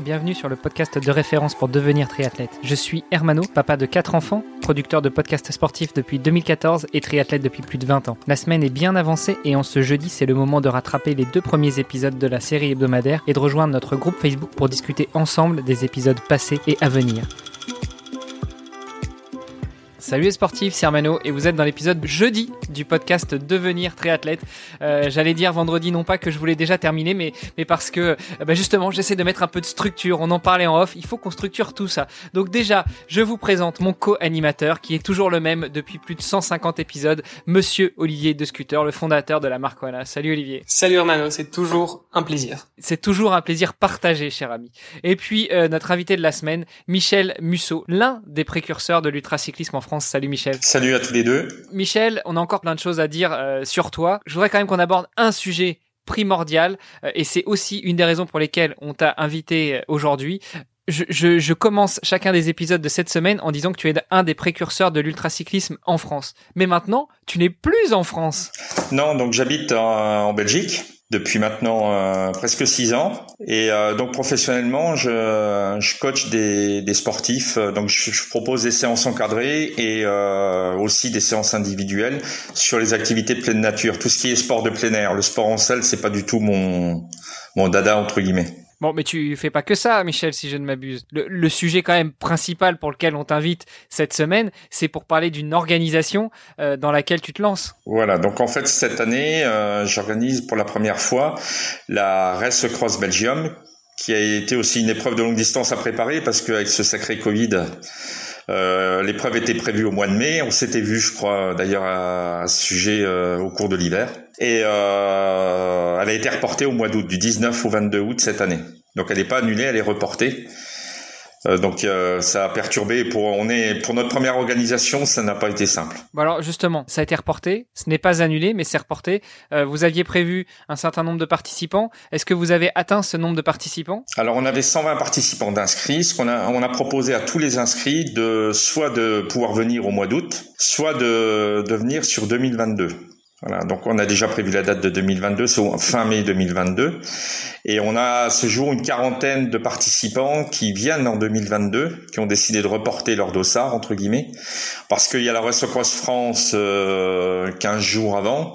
bienvenue sur le podcast de référence pour devenir triathlète. Je suis Hermano, papa de 4 enfants, producteur de podcasts sportifs depuis 2014 et triathlète depuis plus de 20 ans. La semaine est bien avancée et en ce jeudi, c'est le moment de rattraper les deux premiers épisodes de la série hebdomadaire et de rejoindre notre groupe Facebook pour discuter ensemble des épisodes passés et à venir. Salut les sportifs, c'est Armano et vous êtes dans l'épisode jeudi du podcast Devenir triathlète. Euh, J'allais dire vendredi, non pas que je voulais déjà terminer, mais, mais parce que euh, bah justement j'essaie de mettre un peu de structure, on en parlait en off, il faut qu'on structure tout ça. Donc déjà, je vous présente mon co-animateur qui est toujours le même depuis plus de 150 épisodes, monsieur Olivier de Scooter, le fondateur de la marque. Salut Olivier. Salut Hermano, c'est toujours un plaisir. C'est toujours un plaisir partagé, cher ami. Et puis euh, notre invité de la semaine, Michel Musso, l'un des précurseurs de l'ultracyclisme en France. Salut Michel. Salut à tous les deux. Michel, on a encore plein de choses à dire euh, sur toi. Je voudrais quand même qu'on aborde un sujet primordial euh, et c'est aussi une des raisons pour lesquelles on t'a invité euh, aujourd'hui. Je, je, je, commence chacun des épisodes de cette semaine en disant que tu es un des précurseurs de l'ultracyclisme en France. Mais maintenant, tu n'es plus en France. Non, donc j'habite en, en Belgique depuis maintenant euh, presque six ans. Et euh, donc professionnellement, je, je coach des, des sportifs. Donc je, je, propose des séances encadrées et euh, aussi des séances individuelles sur les activités de pleine nature, tout ce qui est sport de plein air. Le sport en salle, c'est pas du tout mon mon dada entre guillemets. Bon, mais tu fais pas que ça, Michel, si je ne m'abuse. Le, le, sujet quand même principal pour lequel on t'invite cette semaine, c'est pour parler d'une organisation euh, dans laquelle tu te lances. Voilà, donc en fait cette année, euh, j'organise pour la première fois la Race Cross Belgium, qui a été aussi une épreuve de longue distance à préparer parce qu'avec ce sacré Covid, euh, l'épreuve était prévue au mois de mai. On s'était vu, je crois, d'ailleurs à, ce sujet euh, au cours de l'hiver. Et euh, elle a été reportée au mois d'août, du 19 au 22 août cette année. Donc elle n'est pas annulée, elle est reportée. Euh, donc euh, ça a perturbé. Pour on est pour notre première organisation, ça n'a pas été simple. Bon alors justement, ça a été reporté. Ce n'est pas annulé, mais c'est reporté. Euh, vous aviez prévu un certain nombre de participants. Est-ce que vous avez atteint ce nombre de participants? Alors on avait 120 participants d'inscrits. Ce qu'on a on a proposé à tous les inscrits de soit de pouvoir venir au mois d'août, soit de de venir sur 2022. Voilà, donc on a déjà prévu la date de 2022, c'est fin mai 2022, et on a ce jour une quarantaine de participants qui viennent en 2022, qui ont décidé de reporter leur dossard entre guillemets, parce qu'il y a la Race Cross France euh, 15 jours avant.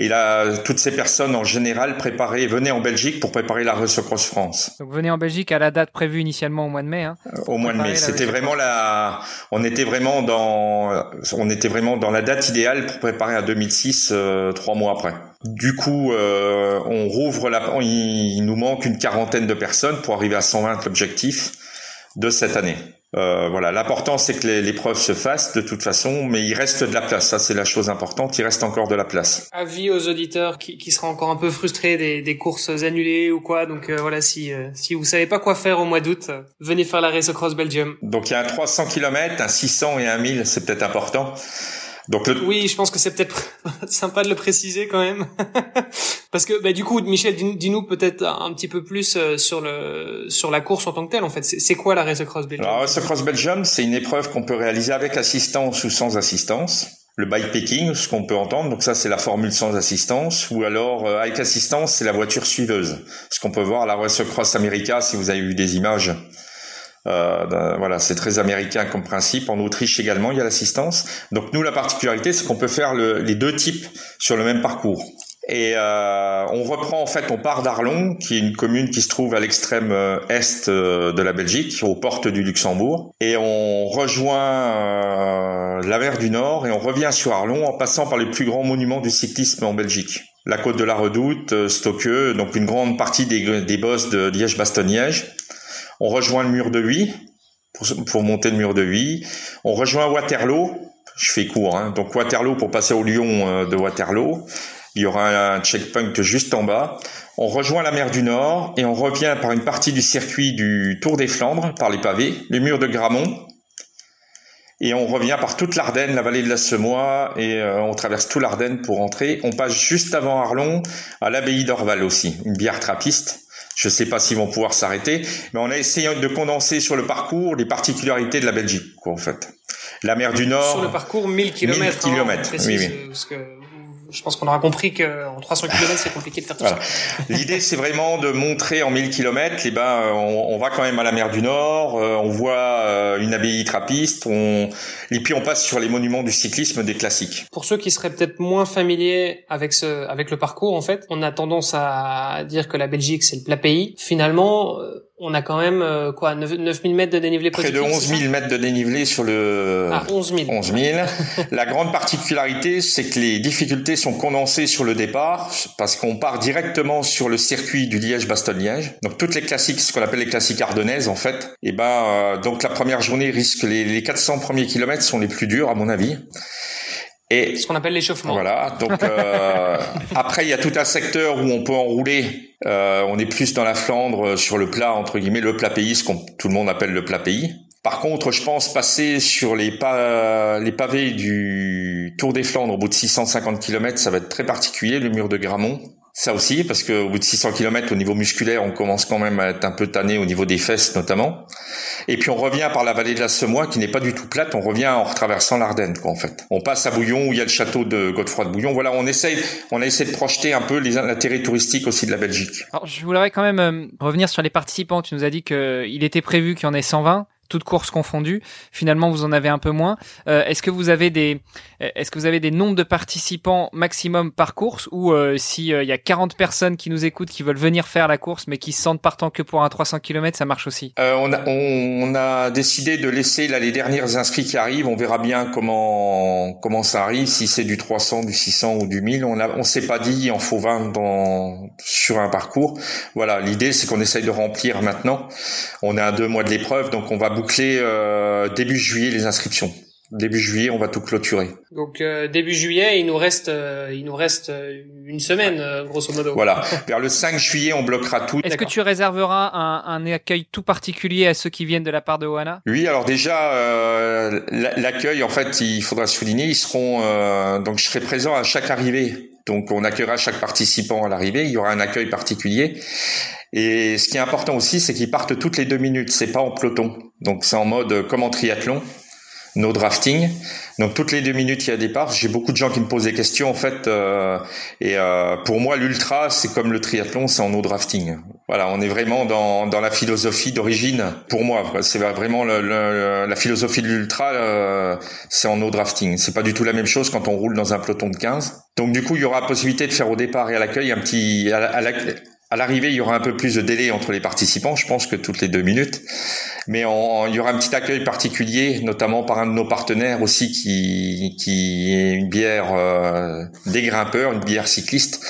Et là, toutes ces personnes, en général, préparaient, venaient en Belgique pour préparer la Race Cross France. Donc, venez en Belgique à la date prévue initialement au mois de mai. Hein, au mois de mai, c'était vraiment la, on était vraiment dans, on était vraiment dans la date idéale pour préparer à 2006, euh, trois mois après. Du coup, euh, on rouvre la, il nous manque une quarantaine de personnes pour arriver à 120 l'objectif de cette année. Euh, voilà, l'important c'est que l'épreuve se fasse de toute façon, mais il reste de la place. Ça c'est la chose importante. Il reste encore de la place. Avis aux auditeurs qui, qui seraient encore un peu frustrés des, des courses annulées ou quoi. Donc euh, voilà, si euh, si vous savez pas quoi faire au mois d'août, venez faire la Race Cross Belgium. Donc il y a un 300 km, un 600 et un 1000, c'est peut-être important. Donc le... Oui, je pense que c'est peut-être sympa de le préciser quand même. Parce que bah, du coup, Michel, dis-nous peut-être un petit peu plus euh, sur, le, sur la course en tant que telle. En fait, c'est quoi la Race Cross Belgium? La Race Cross Belgium, c'est une épreuve qu'on peut réaliser avec assistance ou sans assistance. Le bikepacking, ce qu'on peut entendre, donc ça c'est la formule sans assistance, ou alors euh, avec assistance, c'est la voiture suiveuse. Ce qu'on peut voir à la Race Cross America, si vous avez vu des images euh, voilà, c'est très américain comme principe. En Autriche également, il y a l'assistance. Donc nous, la particularité, c'est qu'on peut faire le, les deux types sur le même parcours. Et euh, on reprend en fait, on part d'Arlon, qui est une commune qui se trouve à l'extrême euh, est euh, de la Belgique, aux portes du Luxembourg, et on rejoint euh, la mer du Nord et on revient sur Arlon en passant par les plus grands monuments du cyclisme en Belgique. La côte de la Redoute, Stokke, donc une grande partie des, des bosses de Liège-Bastogne-Liège. On rejoint le mur de Huy pour, monter le mur de Huy. On rejoint Waterloo. Je fais court, hein. donc Waterloo pour passer au Lyon de Waterloo. Il y aura un checkpoint juste en bas. On rejoint la mer du Nord et on revient par une partie du circuit du Tour des Flandres, par les pavés, les murs de Gramont. Et on revient par toute l'Ardenne, la vallée de la Semois, et euh, on traverse tout l'Ardenne pour rentrer. On passe juste avant Arlon à l'abbaye d'Orval aussi, une bière trappiste. Je ne sais pas s'ils vont pouvoir s'arrêter, mais on a essayé de condenser sur le parcours les particularités de la Belgique, quoi, en fait. La mer du Nord. Sur le parcours 1000 km. 1000 km, hein, oui, oui. Parce que je pense qu'on aura compris qu'en 300 km, c'est compliqué de faire tout ça. L'idée, c'est vraiment de montrer en 1000 km, eh ben, on, on, va quand même à la mer du Nord, euh, on voit euh, une abbaye trappiste, on, et puis on passe sur les monuments du cyclisme des classiques. Pour ceux qui seraient peut-être moins familiers avec ce, avec le parcours, en fait, on a tendance à dire que la Belgique, c'est le plat pays. Finalement, euh, on a quand même quoi quoi 9000 mètres de dénivelé Près de 11 000 mètres de dénivelé sur le ah, 11 000. 11 000. la grande particularité, c'est que les difficultés sont condensées sur le départ parce qu'on part directement sur le circuit du Liège-Bastogne-Liège. Donc toutes les classiques, ce qu'on appelle les classiques ardennaises en fait. Et ben euh, donc la première journée risque les, les 400 premiers kilomètres sont les plus durs à mon avis. Et ce qu'on appelle l'échauffement. Voilà. Donc euh, après, il y a tout un secteur où on peut enrouler. Euh, on est plus dans la Flandre sur le plat entre guillemets, le plat pays, ce qu'on tout le monde appelle le plat pays. Par contre, je pense passer sur les, pa les pavés du Tour des Flandres au bout de 650 km, ça va être très particulier, le mur de Gramont. Ça aussi, parce qu'au bout de 600 km, au niveau musculaire, on commence quand même à être un peu tanné au niveau des fesses notamment. Et puis on revient par la vallée de la Semois, qui n'est pas du tout plate. On revient en retraversant l'Ardenne, quoi, en fait. On passe à Bouillon, où il y a le château de Godefroy de Bouillon. Voilà, on essaye, on a essayé de projeter un peu l'intérêt touristique aussi de la Belgique. Alors, je voudrais quand même euh, revenir sur les participants. Tu nous as dit qu'il était prévu qu'il y en ait 120 toutes courses confondues. Finalement, vous en avez un peu moins. Euh, est-ce que vous avez des, est-ce que vous avez des nombres de participants maximum par course ou euh, s'il euh, y a 40 personnes qui nous écoutent qui veulent venir faire la course mais qui se sentent partant que pour un 300 km, ça marche aussi? Euh, on, a, on, a décidé de laisser là les dernières inscrits qui arrivent. On verra bien comment comment ça arrive, si c'est du 300, du 600 ou du 1000. On a, on s'est pas dit il en faut 20 dans sur un parcours. Voilà, l'idée c'est qu'on essaye de remplir maintenant. On est à deux mois de l'épreuve, donc on va boucler euh, début juillet les inscriptions. Début juillet, on va tout clôturer. Donc euh, début juillet, il nous reste, euh, il nous reste une semaine grosso modo. Voilà. Vers le 5 juillet, on bloquera tout. Est-ce que tu réserveras un, un, accueil tout particulier à ceux qui viennent de la part de Oana? Oui, alors déjà l'accueil, en fait, il faudra souligner, ils seront donc je serai présent à chaque arrivée. Donc on accueillera chaque participant à l'arrivée. Il y aura un accueil particulier. Et ce qui est important aussi, c'est qu'ils partent toutes les deux minutes. C'est pas en peloton. Donc c'est en mode comme en triathlon no drafting. Donc toutes les deux minutes il y a départ. J'ai beaucoup de gens qui me posent des questions en fait. Euh, et euh, pour moi l'ultra c'est comme le triathlon, c'est en no drafting. Voilà, on est vraiment dans, dans la philosophie d'origine. Pour moi, c'est vraiment le, la philosophie de l'ultra, euh, c'est en no drafting. C'est pas du tout la même chose quand on roule dans un peloton de 15. Donc du coup il y aura possibilité de faire au départ et à l'accueil un petit à, à, à l'arrivée, il y aura un peu plus de délai entre les participants, je pense que toutes les deux minutes. Mais il y aura un petit accueil particulier, notamment par un de nos partenaires aussi, qui, qui est une bière euh, des grimpeurs, une bière cycliste.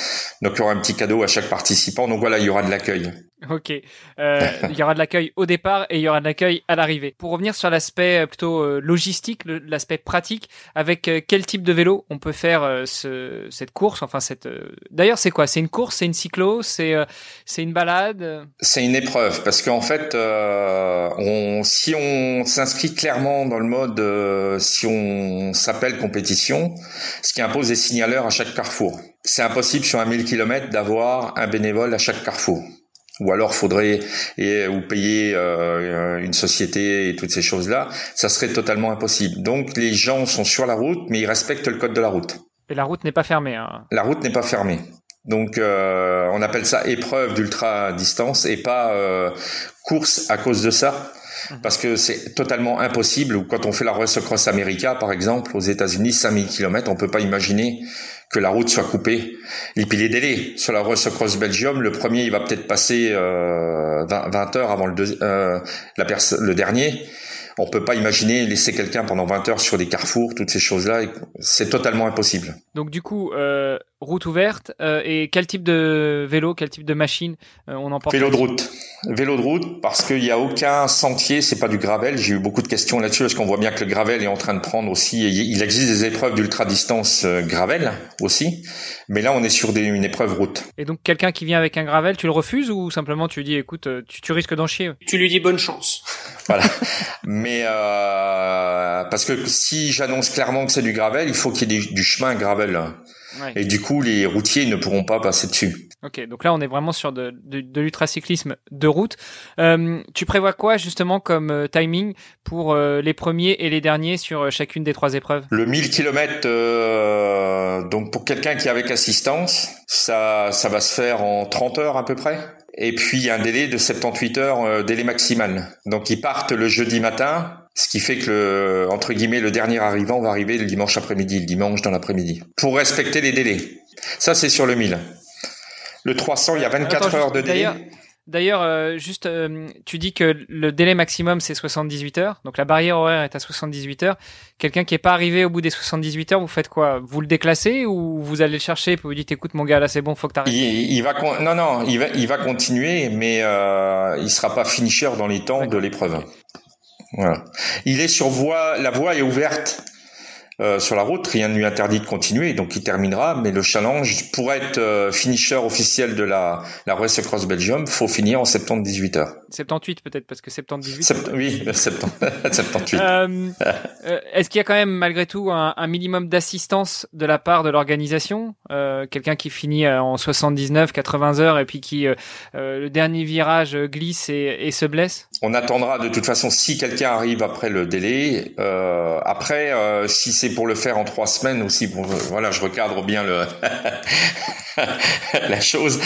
Donc il y aura un petit cadeau à chaque participant. Donc voilà, il y aura de l'accueil. Ok, euh, il y aura de l'accueil au départ et il y aura de l'accueil à l'arrivée. Pour revenir sur l'aspect euh, plutôt euh, logistique, l'aspect pratique, avec quel type de vélo on peut faire ce, cette course? Enfin, cette. D'ailleurs, c'est quoi? C'est une course? C'est une cyclo? C'est c'est une balade? C'est une épreuve parce qu'en fait, on, si on s'inscrit clairement dans le mode, si on s'appelle compétition, ce qui impose des signaleurs à chaque carrefour. C'est impossible sur un 1000 km d'avoir un bénévole à chaque carrefour ou alors faudrait et, ou payer euh, une société et toutes ces choses-là, ça serait totalement impossible. Donc les gens sont sur la route, mais ils respectent le code de la route. Et la route n'est pas fermée. Hein. La route n'est pas fermée. Donc euh, on appelle ça épreuve d'ultra distance et pas euh, course à cause de ça. Mhm. Parce que c'est totalement impossible. Quand on fait la Race Cross America, par exemple, aux États-Unis, 5000 km, on peut pas imaginer que la route soit coupée. Et puis les délais sur la Race Cross Belgium, le premier, il va peut-être passer euh, 20, 20, heures avant le, euh, la le dernier. On peut pas imaginer laisser quelqu'un pendant 20 heures sur des carrefours, toutes ces choses-là. C'est totalement impossible. Donc du coup, euh, route ouverte euh, et quel type de vélo, quel type de machine euh, on emporte Vélo de route. Vélo de route parce qu'il n'y a aucun sentier, c'est pas du gravel. J'ai eu beaucoup de questions là-dessus parce qu'on voit bien que le gravel est en train de prendre aussi. Il existe des épreuves d'ultra distance euh, gravel aussi, mais là on est sur des, une épreuve route. Et donc quelqu'un qui vient avec un gravel, tu le refuses ou simplement tu dis écoute, tu, tu risques d'en chier? Tu lui dis bonne chance. voilà. Mais euh, parce que si j'annonce clairement que c'est du gravel, il faut qu'il y ait du, du chemin gravel. Et du coup, les routiers ne pourront pas passer dessus. Ok, donc là on est vraiment sur de, de, de l'ultracyclisme de route. Euh, tu prévois quoi justement comme euh, timing pour euh, les premiers et les derniers sur euh, chacune des trois épreuves? Le 1000 km, donc pour quelqu'un qui est avec assistance, ça, ça va se faire en 30 heures à peu près. Et puis un délai de 78 heures, délai maximal. Donc ils partent le jeudi matin, ce qui fait que le, entre guillemets le dernier arrivant va arriver le dimanche après-midi, le dimanche dans l'après-midi, pour respecter les délais. Ça c'est sur le 1000. Le 300, il y a 24 heures de délai. D'ailleurs, euh, juste, euh, tu dis que le délai maximum c'est 78 heures, donc la barrière horaire est à 78 heures. Quelqu'un qui est pas arrivé au bout des 78 heures, vous faites quoi? Vous le déclassez ou vous allez le chercher et vous dites écoute mon gars là c'est bon, faut que t'arrives. Il, il va non non, il va il va continuer, mais euh, il sera pas finisher dans les temps de l'épreuve. Voilà. Il est sur voie, la voie est ouverte euh, sur la route, rien ne lui interdit de continuer, donc il terminera. Mais le challenge, pour être euh, finisher officiel de la, la Race Cross Belgium, faut finir en 78 heures. 78 peut-être, parce que 78... Sept, oui, 78. euh, euh, Est-ce qu'il y a quand même malgré tout un, un minimum d'assistance de la part de l'organisation euh, Quelqu'un qui finit en 79, 80 heures et puis qui, le dernier virage, glisse et, et, se blesse? On attendra de toute façon si quelqu'un arrive après le délai. après, si c'est pour le faire en trois semaines aussi. Voilà, je recadre bien la chose,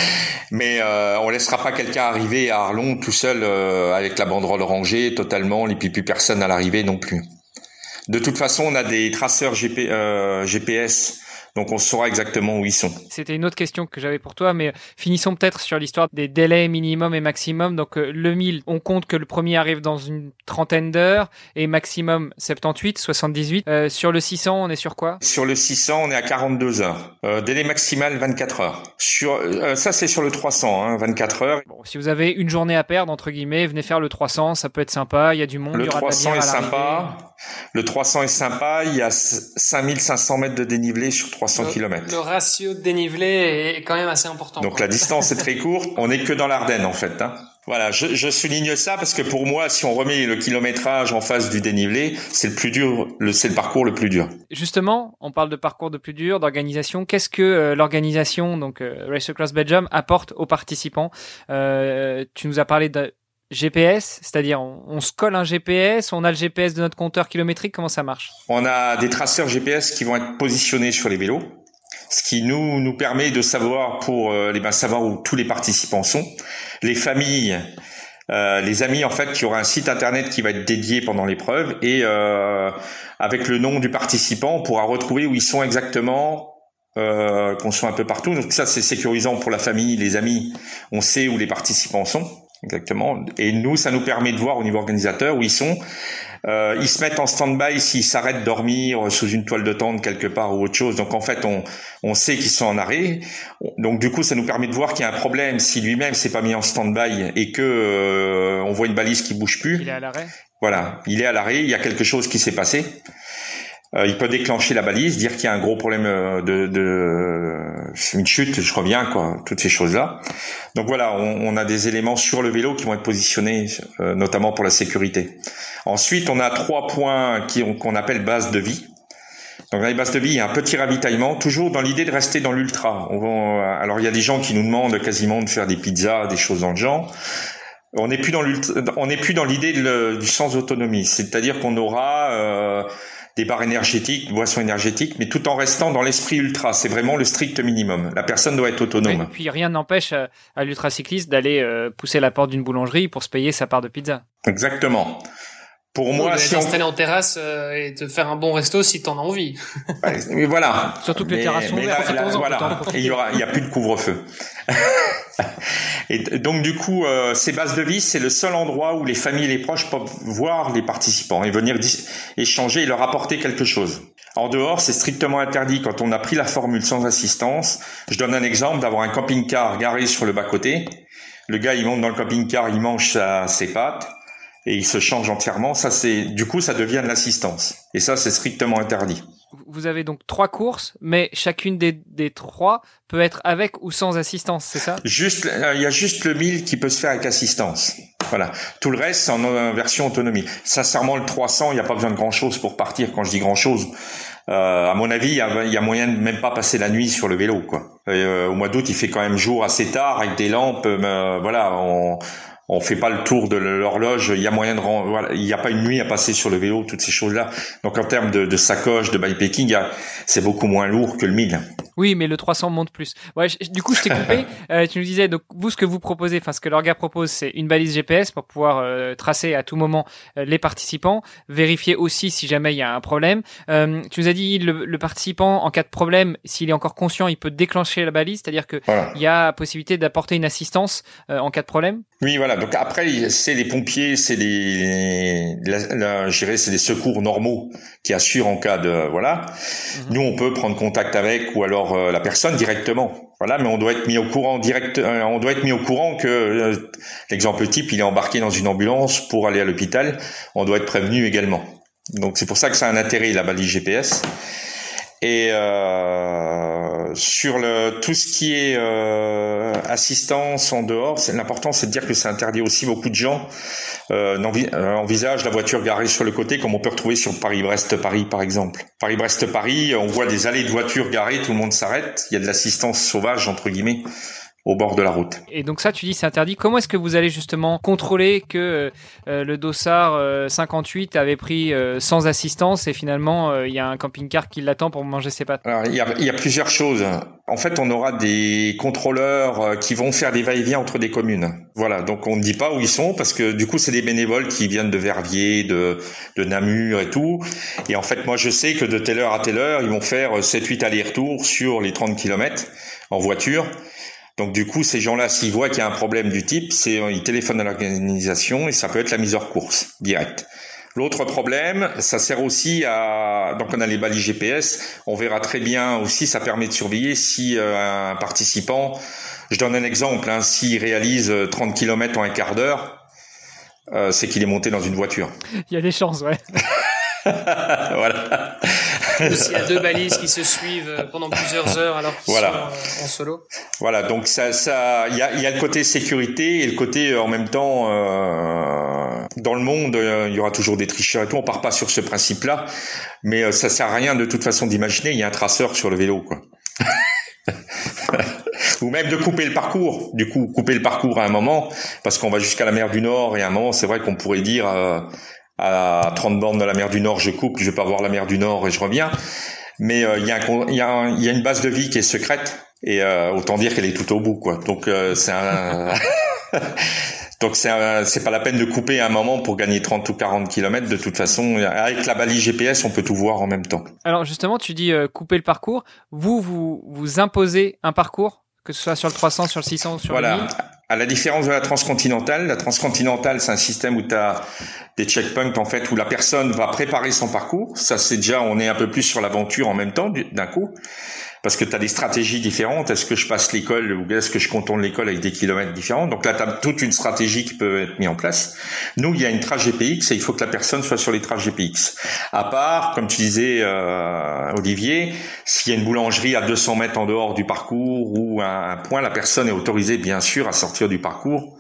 mais euh, on laissera pas quelqu'un arriver à Arlon tout seul euh, avec la banderole rangée totalement, et puis plus personne à l'arrivée non plus. De toute façon, on a des traceurs GP, euh, GPS donc on saura exactement où ils sont. C'était une autre question que j'avais pour toi, mais finissons peut-être sur l'histoire des délais minimum et maximum. Donc euh, le 1000, on compte que le premier arrive dans une trentaine d'heures et maximum 78, 78. Euh, sur le 600, on est sur quoi? Sur le 600, on est à 42 heures. Euh, délai maximal 24 heures. Sur euh, ça, c'est sur le 300, hein, 24 heures. Bon, si vous avez une journée à perdre entre guillemets, venez faire le 300, ça peut être sympa. Il y a du monde. Le il y aura 300 est sympa. Le 300 est sympa. Il y a 5500 mètres de dénivelé sur 300 le, km. Le ratio de dénivelé est quand même assez important. Donc quoi. la distance est très courte. On n'est que dans l'Ardenne en fait. Hein. Voilà, je, je, souligne ça parce que pour moi, si on remet le kilométrage en face du dénivelé, c'est le plus dur, c'est le parcours le plus dur. Justement, on parle de parcours de plus dur, d'organisation. Qu'est-ce que euh, l'organisation, donc euh, Race Across Belgium, apporte aux participants? Euh, Tu nous as parlé de GPS, c'est-à-dire on, on, se colle un GPS, on a le GPS de notre compteur kilométrique, comment ça marche? On a des traceurs GPS qui vont être positionnés sur les vélos, ce qui nous nous permet de savoir pour euh, les ben, savoir où tous les participants sont, les familles, euh, les amis en fait qui aura un site internet qui va être dédié pendant l'épreuve et euh, avec le nom du participant, on pourra retrouver où ils sont exactement euh, qu'on soit un peu partout. Donc ça, c'est sécurisant pour la famille, les amis. On sait où les participants sont. Exactement. Et nous, ça nous permet de voir au niveau organisateur où ils sont. Euh, ils se mettent en stand-by s'ils s'arrêtent dormir sous une toile de tente quelque part ou autre chose. Donc en fait, on, on sait qu'ils sont en arrêt. Donc du coup, ça nous permet de voir qu'il y a un problème si lui-même s'est pas mis en stand-by et que euh, on voit une balise qui bouge plus. Il est à l'arrêt? Voilà, il est à l'arrêt. Il y a quelque chose qui s'est passé. Euh, il peut déclencher la balise, dire qu'il y a un gros problème euh, de, de une chute, je reviens quoi, toutes ces choses-là. Donc voilà, on, on, a des éléments sur le vélo qui vont être positionnés, euh, notamment pour la sécurité. Ensuite, on a trois points qu'on appelle base de vie. Donc dans les bases de vie, il y a un petit ravitaillement, toujours dans l'idée de rester dans l'ultra. Alors il y a des gens qui nous demandent quasiment de faire des pizzas, des choses dans le genre. On n'est plus dans l'idée du sens d'autonomie, c'est-à-dire qu'on aura euh, des barres énergétiques, boissons énergétiques, mais tout en restant dans l'esprit ultra. C'est vraiment le strict minimum. La personne doit être autonome. Et puis rien n'empêche à, à l'ultracycliste d'aller euh, pousser la porte d'une boulangerie pour se payer sa part de pizza. Exactement. Pour moi, si t'installer en terrasse euh, et te faire un bon resto si t'en as envie. mais voilà. Surtout que les terrasses sont ouvertes. Voilà. Et il y aura, il y a plus de couvre-feu. et donc du coup, euh, ces bases de vie, c'est le seul endroit où les familles et les proches peuvent voir les participants et venir échanger et leur apporter quelque chose. En dehors, c'est strictement interdit quand on a pris la formule sans assistance. Je donne un exemple d'avoir un camping-car garé sur le bas-côté. Le gars, il monte dans le camping-car, il mange sa, ses pâtes et il se change entièrement. Ça, c'est du coup, ça devient de l'assistance. Et ça, c'est strictement interdit. Vous avez donc trois courses, mais chacune des, des trois peut être avec ou sans assistance, c'est ça? Juste, il y a juste le 1000 qui peut se faire avec assistance. Voilà. Tout le reste, c'est en version autonomie. Sincèrement, le 300, il n'y a pas besoin de grand chose pour partir. Quand je dis grand chose, Euh, à mon avis, il y a, y a, moyen de même pas passer la nuit sur le vélo, quoi. Euh, au mois d'août, il fait quand même jour assez tard avec des lampes. Euh, voilà, on, on fait pas le tour de l'horloge. Il y a moyen de voilà, il n'y a pas une nuit à passer sur le vélo, toutes ces choses-là. Donc en termes de, de sacoche, de bikepacking, c'est beaucoup moins lourd que le 1000. Oui, mais le 300 monte plus. Ouais, du coup, je t'ai coupé. euh, tu nous disais donc vous ce que vous proposez, enfin ce que l'orga propose, c'est une balise GPS pour pouvoir euh, tracer à tout moment euh, les participants, vérifier aussi si jamais il y a un problème. Tu nous as dit le, le, participant en cas de problème, s'il est encore conscient, il peut déclencher la balise, c'est-à-dire que il y a possibilité d'apporter une assistance en cas de problème? Oui, voilà. Donc après, c'est les pompiers, c'est les, c'est les secours normaux qui assurent en cas de voilà. Mhm. Nous, on peut prendre contact avec ou alors euh, la personne directement. Voilà, mais on doit être mis au courant direct. Euh, on doit être mis au courant que euh, l'exemple type, il est embarqué dans une ambulance pour aller à l'hôpital. On doit être prévenu également. Donc c'est pour ça que ça a un intérêt la balise GPS. Et euh, sur le tout ce qui est euh, assistance en dehors, l'important, c'est de dire que ça interdit aussi beaucoup de gens euh, euh, envisagent la voiture garée sur le côté, comme on peut retrouver sur Paris-Brest-Paris par exemple. Paris-Brest-Paris, on voit des allées de voitures garées, tout le monde s'arrête. Il y a de l'assistance sauvage entre guillemets au bord de la route. Et donc ça, tu dis c'est interdit. Comment est-ce que vous allez justement contrôler que euh, le Dossard 58 euh, avait pris euh, sans assistance et finalement il y a un camping-car qui l'attend pour manger ses pâtes? Alors, il, y a, il y a plusieurs choses. En fait, on aura des contrôleurs qui vont faire des va-et-vient entre des communes. Voilà, donc on ne dit pas où ils sont parce que du coup c'est des bénévoles qui viennent de Verviers, de, de Namur et tout. Et en fait, moi je sais que de telle heure à telle heure, ils vont faire 7-8 allers-retours sur les 30 km en voiture. Donc du coup, ces gens-là, s'ils voient qu'il y a un problème du type, c'est ils téléphonent à l'organisation et ça peut être la mise hors course directe. L'autre problème, ça sert aussi à donc on a les balises GPS, on verra très bien aussi, ça permet de surveiller si euh, un participant, je donne un exemple, hein, s'il réalise 30 km en un quart d'heure, euh, c'est qu'il est monté dans une voiture. Il y a des chances, ouais. voilà. S'il y a deux balises qui se suivent euh, pendant plusieurs heures alors qu'ils sont en solo. Voilà, donc ça, ça, il y a, y a le côté sécurité et le côté euh, en même temps euh, dans le monde, il y aura toujours des tricheurs et tout. On part pas sur ce principe-là, mais ça sert à rien de toute façon d'imaginer. Il y a un traceur sur le vélo, quoi. ou même de couper le parcours. Du coup, couper le parcours à un moment, parce qu'on va jusqu'à la mer du Nord et à un moment, c'est vrai qu'on pourrait dire à 30 bornes de la mer du Nord, je coupe, je vais pas voir la mer du Nord et je reviens. Mais euh, il y, a y, y, a une base de vie qui est secrète et euh, autant dire qu'elle est tout au bout, quoi. Donc euh, c'est un Donc c'est pas la peine de couper à un moment pour gagner 30 ou 40 km. De toute façon, avec la balise GPS, on peut tout voir en même temps. Alors justement, tu dis couper le parcours. Vous, vous, vous imposez un parcours, que ce soit sur le 300, sur le 600 ou sur voilà. le 1000 à la différence de la transcontinentale, la transcontinentale, c'est un système où tu as des checkpoints en fait où la personne va préparer son parcours. Ça c'est déjà on est un peu plus sur l'aventure en même temps d'un coup parce que tu as des stratégies différentes. Est-ce que je passe l'école ou est-ce que je contourne l'école avec des kilomètres différents? Donc là, tu as toute une stratégie qui peut être mise en place. Nous, il y a une trace GPX et il faut que la personne soit sur les traces GPX. À part, comme tu disais, euh, Olivier, s'il y a une boulangerie à 200 mètres en dehors du parcours ou un, point, la personne est autorisée, bien sûr, à sortir du parcours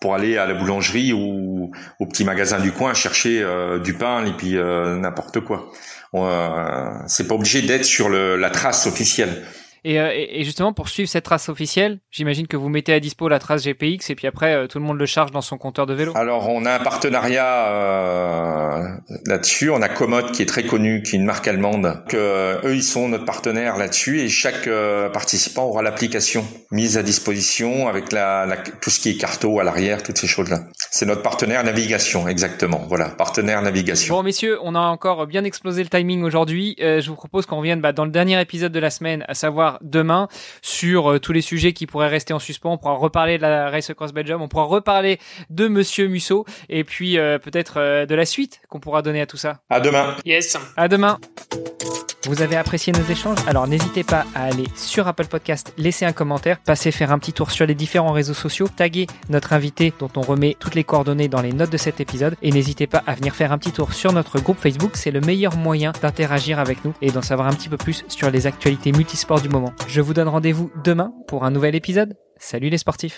pour aller à la boulangerie ou au petit magasin du coin chercher euh, du pain et puis euh, n'importe quoi. Euh, c'est pas obligé d'être sur la trace officielle. Euh, et, et, justement, pour suivre cette trace officielle, j'imagine que vous mettez à dispo la trace GPX et puis après, euh, tout le monde le charge dans son compteur de vélo. Alors, on a un partenariat euh, là-dessus. On a Komoot qui est très connu, qui est une marque allemande. Que, euh, eux, ils sont notre partenaire là-dessus et chaque participant aura l'application mise à disposition avec la, la, tout ce qui est carto à l'arrière, toutes ces choses-là. C'est notre partenaire navigation, exactement. Voilà, partenaire navigation. Bon, messieurs, on a encore bien explosé le timing aujourd'hui. je vous propose qu'on revienne bah, dans le dernier épisode de la semaine, à savoir demain sur euh, tous les sujets qui pourraient rester en suspens. On pourra reparler de la Race Across Belgium, on pourra reparler de Monsieur Musso et puis euh, peut-être euh, de la suite qu'on pourra donner à tout ça. À demain. Yes. À demain. Vous avez apprécié nos échanges? Alors n'hésitez pas à aller sur Apple Podcast, laisser un commentaire, passer faire un petit tour sur les différents réseaux sociaux, taguer notre invité dont on remet toutes les coordonnées dans les notes de cet épisode et n'hésitez pas à venir faire un petit tour sur notre groupe Facebook, c'est le meilleur moyen d'interagir avec nous et d'en savoir un petit peu plus sur les actualités multisports du moment. Je vous donne rendez-vous demain pour un nouvel épisode. Salut les sportifs